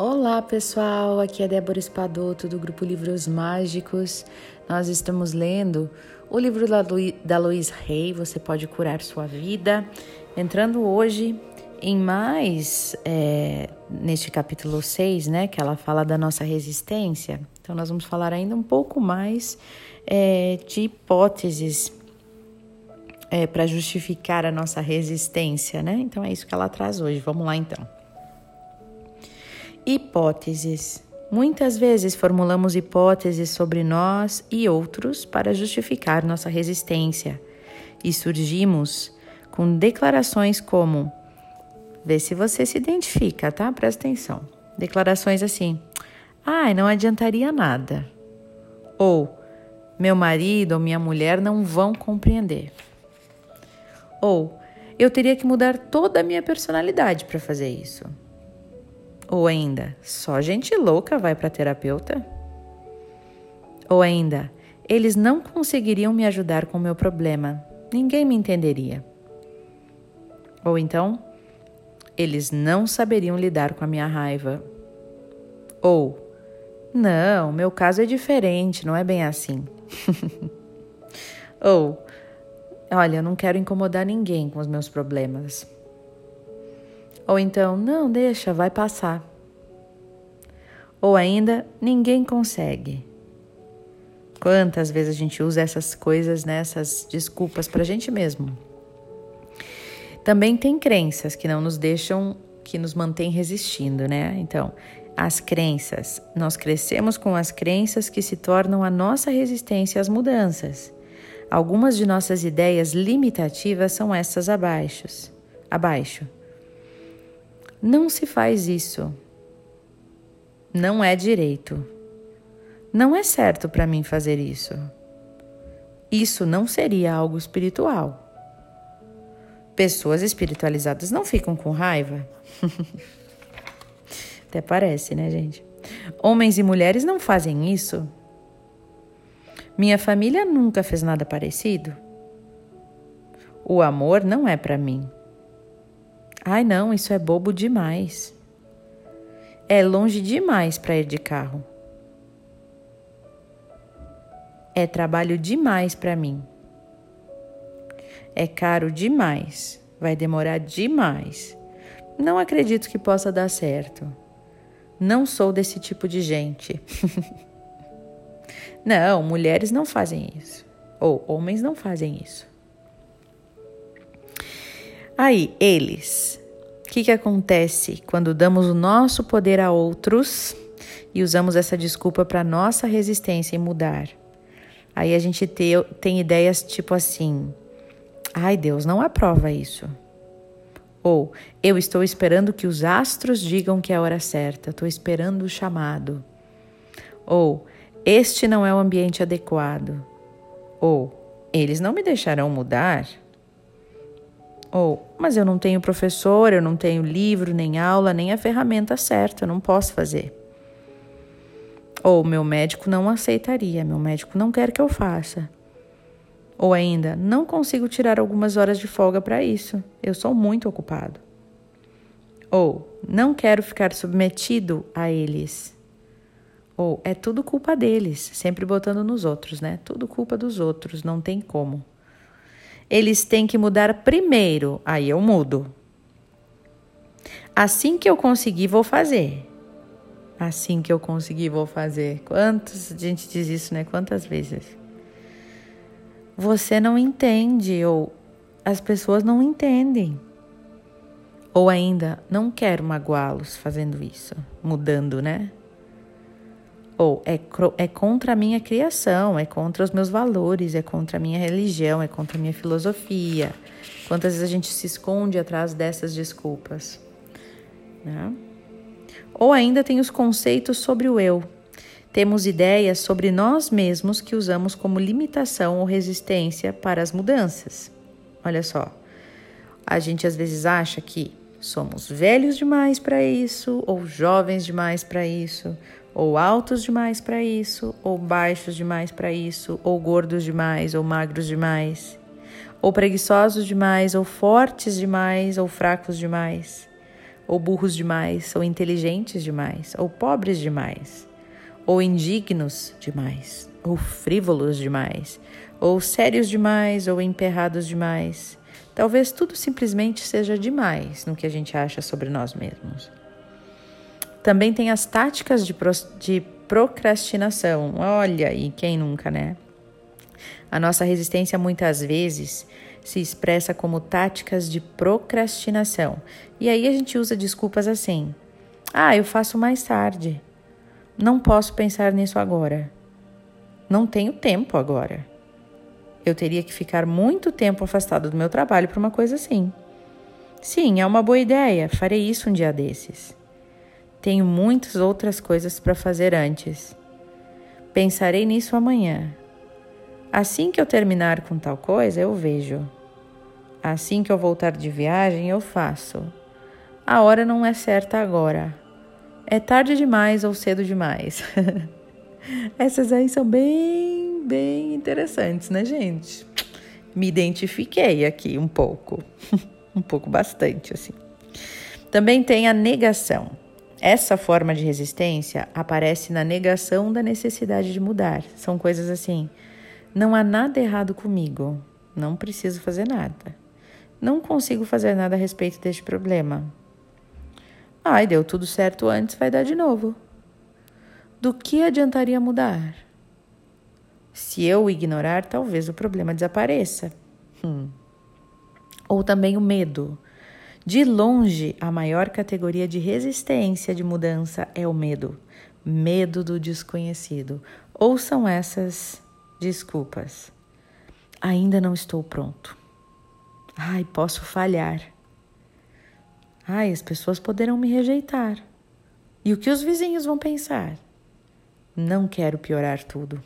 Olá pessoal, aqui é Débora Espadoto do grupo Livros Mágicos. Nós estamos lendo o livro da, Lu, da Luiz Rey, Você Pode Curar Sua Vida. Entrando hoje em mais, é, neste capítulo 6, né, que ela fala da nossa resistência. Então nós vamos falar ainda um pouco mais é, de hipóteses é, para justificar a nossa resistência, né? Então é isso que ela traz hoje. Vamos lá então. Hipóteses. Muitas vezes formulamos hipóteses sobre nós e outros para justificar nossa resistência e surgimos com declarações como: vê se você se identifica, tá? Presta atenção. Declarações assim: ai, ah, não adiantaria nada. Ou meu marido ou minha mulher não vão compreender. Ou eu teria que mudar toda a minha personalidade para fazer isso. Ou ainda, só gente louca vai para terapeuta? Ou ainda, eles não conseguiriam me ajudar com o meu problema, ninguém me entenderia. Ou então, eles não saberiam lidar com a minha raiva. Ou, não, meu caso é diferente, não é bem assim. Ou, olha, eu não quero incomodar ninguém com os meus problemas. Ou então, não, deixa, vai passar. Ou ainda, ninguém consegue. Quantas vezes a gente usa essas coisas, né, essas desculpas para a gente mesmo? Também tem crenças que não nos deixam, que nos mantêm resistindo, né? Então, as crenças. Nós crescemos com as crenças que se tornam a nossa resistência às mudanças. Algumas de nossas ideias limitativas são essas abaixo. Abaixo. Não se faz isso. Não é direito. Não é certo para mim fazer isso. Isso não seria algo espiritual. Pessoas espiritualizadas não ficam com raiva. Até parece, né, gente? Homens e mulheres não fazem isso. Minha família nunca fez nada parecido. O amor não é para mim. Ai, não, isso é bobo demais. É longe demais para ir de carro. É trabalho demais para mim. É caro demais. Vai demorar demais. Não acredito que possa dar certo. Não sou desse tipo de gente. não, mulheres não fazem isso. Ou homens não fazem isso. Aí, eles. O que, que acontece quando damos o nosso poder a outros e usamos essa desculpa para nossa resistência em mudar? Aí a gente te, tem ideias tipo assim: ai, Deus não aprova isso. Ou eu estou esperando que os astros digam que é a hora certa, estou esperando o chamado. Ou este não é o ambiente adequado. Ou eles não me deixarão mudar. Ou, mas eu não tenho professor, eu não tenho livro, nem aula, nem a ferramenta certa, eu não posso fazer. Ou meu médico não aceitaria, meu médico não quer que eu faça. Ou ainda, não consigo tirar algumas horas de folga para isso, eu sou muito ocupado. Ou, não quero ficar submetido a eles. Ou, é tudo culpa deles, sempre botando nos outros, né? Tudo culpa dos outros, não tem como eles têm que mudar primeiro, aí eu mudo. Assim que eu conseguir, vou fazer. Assim que eu conseguir, vou fazer. Quantas a gente diz isso, né? Quantas vezes? Você não entende, ou as pessoas não entendem. Ou ainda, não quero magoá-los fazendo isso, mudando, né? Ou é, é contra a minha criação, é contra os meus valores, é contra a minha religião, é contra a minha filosofia. Quantas vezes a gente se esconde atrás dessas desculpas? Né? Ou ainda tem os conceitos sobre o eu. Temos ideias sobre nós mesmos que usamos como limitação ou resistência para as mudanças. Olha só, a gente às vezes acha que somos velhos demais para isso, ou jovens demais para isso, ou altos demais para isso, ou baixos demais para isso, ou gordos demais, ou magros demais, ou preguiçosos demais, ou fortes demais, ou fracos demais, ou burros demais, ou inteligentes demais, ou pobres demais, ou indignos demais, ou frívolos demais, ou sérios demais, ou emperrados demais. Talvez tudo simplesmente seja demais no que a gente acha sobre nós mesmos. Também tem as táticas de, pro, de procrastinação. Olha aí, quem nunca, né? A nossa resistência muitas vezes se expressa como táticas de procrastinação. E aí a gente usa desculpas assim: ah, eu faço mais tarde. Não posso pensar nisso agora. Não tenho tempo agora. Eu teria que ficar muito tempo afastado do meu trabalho para uma coisa assim. Sim, é uma boa ideia. Farei isso um dia desses. Tenho muitas outras coisas para fazer antes. Pensarei nisso amanhã. Assim que eu terminar com tal coisa, eu vejo. Assim que eu voltar de viagem, eu faço. A hora não é certa agora. É tarde demais ou cedo demais. Essas aí são bem, bem interessantes, né, gente? Me identifiquei aqui um pouco. um pouco bastante, assim. Também tem a negação. Essa forma de resistência aparece na negação da necessidade de mudar. São coisas assim: não há nada errado comigo, não preciso fazer nada. Não consigo fazer nada a respeito deste problema. Ai, deu tudo certo antes, vai dar de novo. Do que adiantaria mudar? Se eu ignorar, talvez o problema desapareça. Hum. Ou também o medo. De longe, a maior categoria de resistência de mudança é o medo. Medo do desconhecido. Ou são essas desculpas. Ainda não estou pronto. Ai, posso falhar. Ai, as pessoas poderão me rejeitar. E o que os vizinhos vão pensar? Não quero piorar tudo.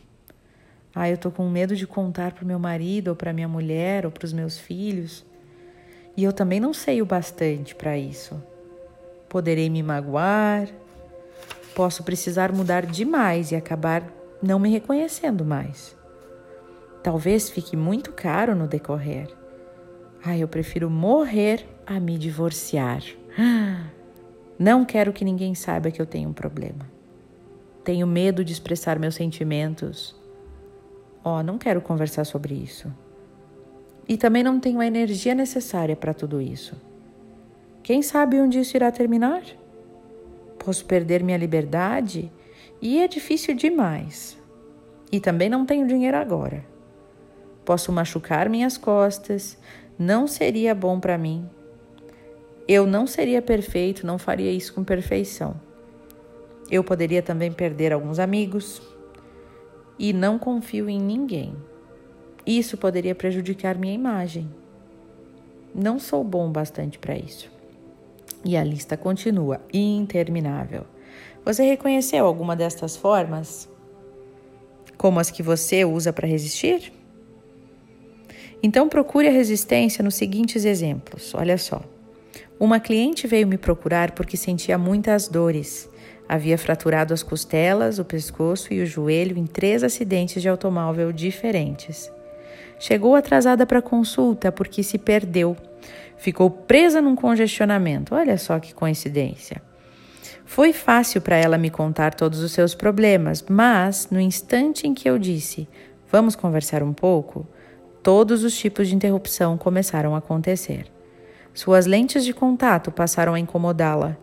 Ai, eu tô com medo de contar para meu marido ou para minha mulher ou para os meus filhos. E eu também não sei o bastante para isso. Poderei me magoar, posso precisar mudar demais e acabar não me reconhecendo mais. Talvez fique muito caro no decorrer. Ai, eu prefiro morrer a me divorciar. Não quero que ninguém saiba que eu tenho um problema. Tenho medo de expressar meus sentimentos. Ó, oh, não quero conversar sobre isso. E também não tenho a energia necessária para tudo isso. Quem sabe onde isso irá terminar? Posso perder minha liberdade e é difícil demais. E também não tenho dinheiro agora. Posso machucar minhas costas, não seria bom para mim. Eu não seria perfeito, não faria isso com perfeição. Eu poderia também perder alguns amigos e não confio em ninguém. Isso poderia prejudicar minha imagem. Não sou bom bastante para isso. E a lista continua interminável. Você reconheceu alguma destas formas? Como as que você usa para resistir? Então procure a resistência nos seguintes exemplos. Olha só. Uma cliente veio me procurar porque sentia muitas dores. Havia fraturado as costelas, o pescoço e o joelho em três acidentes de automóvel diferentes. Chegou atrasada para consulta porque se perdeu. Ficou presa num congestionamento. Olha só que coincidência. Foi fácil para ela me contar todos os seus problemas, mas no instante em que eu disse: "Vamos conversar um pouco", todos os tipos de interrupção começaram a acontecer. Suas lentes de contato passaram a incomodá-la.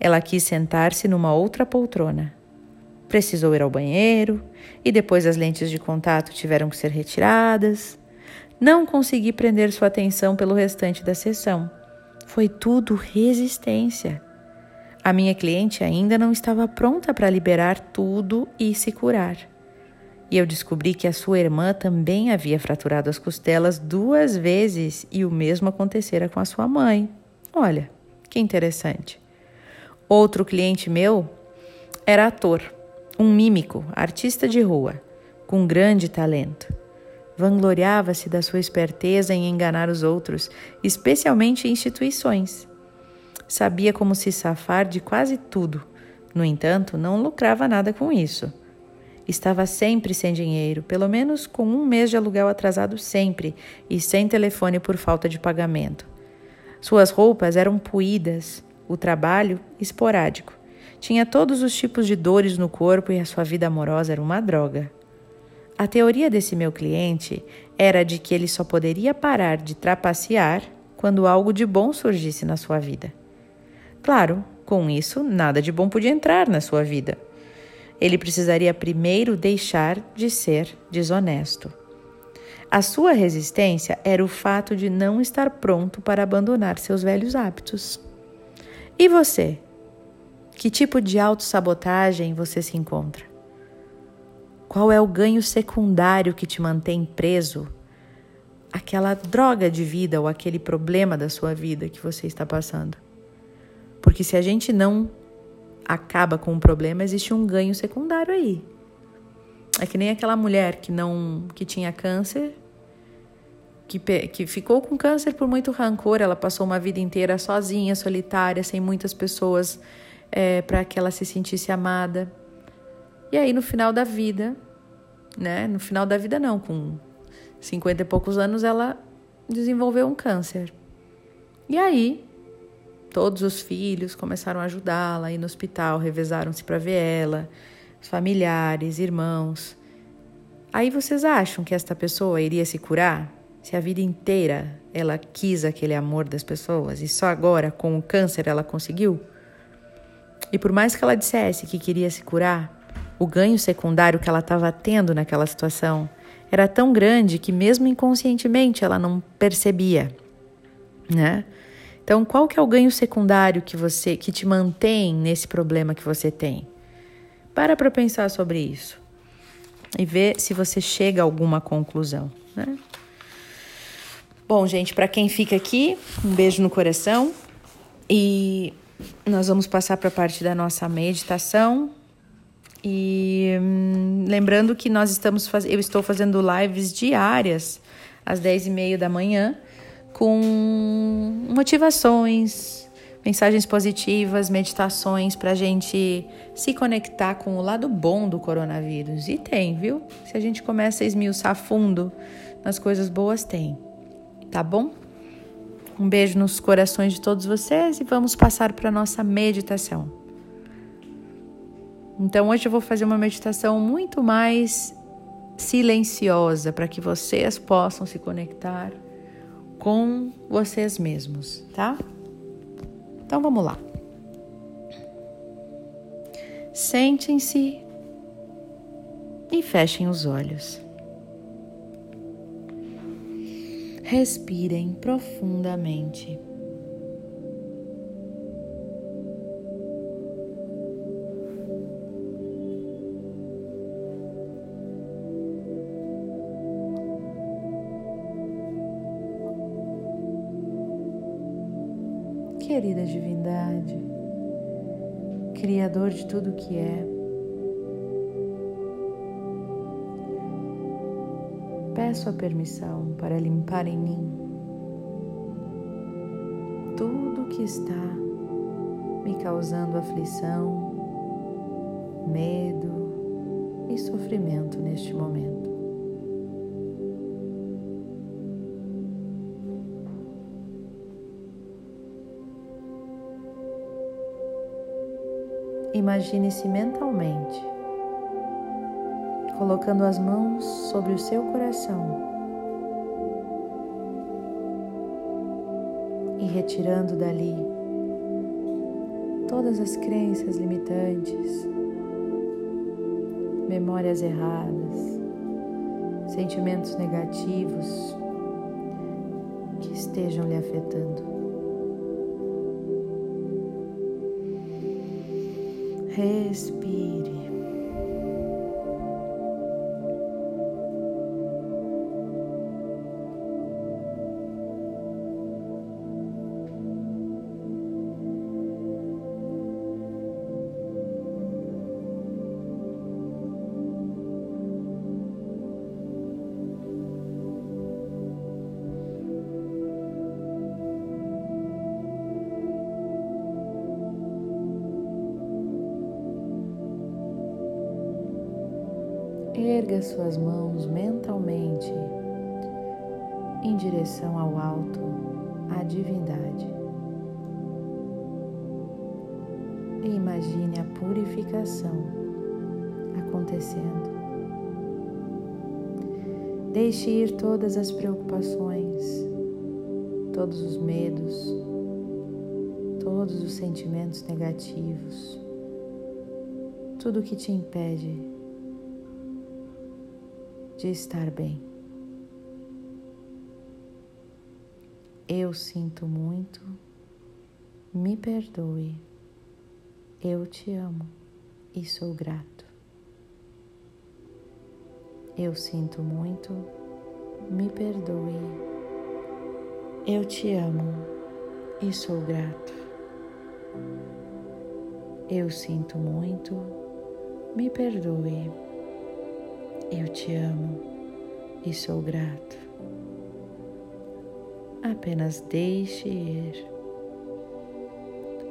Ela quis sentar-se numa outra poltrona. Precisou ir ao banheiro e depois as lentes de contato tiveram que ser retiradas. Não consegui prender sua atenção pelo restante da sessão. Foi tudo resistência. A minha cliente ainda não estava pronta para liberar tudo e se curar. E eu descobri que a sua irmã também havia fraturado as costelas duas vezes e o mesmo acontecera com a sua mãe. Olha, que interessante. Outro cliente meu era ator um mímico, artista de rua, com grande talento. Vangloriava-se da sua esperteza em enganar os outros, especialmente instituições. Sabia como se safar de quase tudo. No entanto, não lucrava nada com isso. Estava sempre sem dinheiro, pelo menos com um mês de aluguel atrasado sempre e sem telefone por falta de pagamento. Suas roupas eram puídas, o trabalho esporádico. Tinha todos os tipos de dores no corpo e a sua vida amorosa era uma droga. A teoria desse meu cliente era de que ele só poderia parar de trapacear quando algo de bom surgisse na sua vida. Claro, com isso, nada de bom podia entrar na sua vida. Ele precisaria primeiro deixar de ser desonesto. A sua resistência era o fato de não estar pronto para abandonar seus velhos hábitos. E você? Que tipo de autossabotagem você se encontra? Qual é o ganho secundário que te mantém preso? Aquela droga de vida ou aquele problema da sua vida que você está passando. Porque se a gente não acaba com o problema, existe um ganho secundário aí. É que nem aquela mulher que não que tinha câncer, que, que ficou com câncer por muito rancor, ela passou uma vida inteira sozinha, solitária, sem muitas pessoas é, para que ela se sentisse amada. E aí, no final da vida, né? No final da vida, não, com 50 e poucos anos, ela desenvolveu um câncer. E aí, todos os filhos começaram a ajudá-la, ir no hospital, revezaram-se para ver ela, os familiares, irmãos. Aí vocês acham que esta pessoa iria se curar? Se a vida inteira ela quis aquele amor das pessoas e só agora, com o câncer, ela conseguiu? E por mais que ela dissesse que queria se curar, o ganho secundário que ela estava tendo naquela situação era tão grande que mesmo inconscientemente ela não percebia, né? Então, qual que é o ganho secundário que você que te mantém nesse problema que você tem? Para para pensar sobre isso e ver se você chega a alguma conclusão, né? Bom, gente, para quem fica aqui, um beijo no coração e nós vamos passar para a parte da nossa meditação. E hum, lembrando que nós estamos faz... eu estou fazendo lives diárias às 10 e meia da manhã com motivações, mensagens positivas, meditações para a gente se conectar com o lado bom do coronavírus. E tem, viu? Se a gente começa a esmiuçar fundo nas coisas boas, tem. Tá bom? Um beijo nos corações de todos vocês e vamos passar para a nossa meditação. Então, hoje eu vou fazer uma meditação muito mais silenciosa para que vocês possam se conectar com vocês mesmos, tá? Então, vamos lá. Sentem-se e fechem os olhos. Respirem profundamente. Querida Divindade, Criador de tudo que é, peço a permissão para limpar em mim tudo que está me causando aflição, medo e sofrimento neste momento. Imagine-se mentalmente colocando as mãos sobre o seu coração e retirando dali todas as crenças limitantes, memórias erradas, sentimentos negativos que estejam lhe afetando. Respire. Erga suas mãos mentalmente em direção ao alto, à divindade. e imagine a purificação acontecendo. Deixe ir todas as preocupações, todos os medos, todos os sentimentos negativos, tudo que te impede de estar bem. Eu sinto muito, me perdoe, eu te amo e sou grato. Eu sinto muito, me perdoe, eu te amo e sou grato. Eu sinto muito, me perdoe, eu te amo e sou grato. Apenas deixe ir.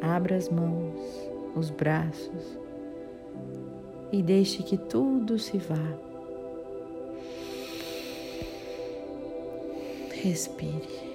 Abra as mãos, os braços e deixe que tudo se vá. Respire.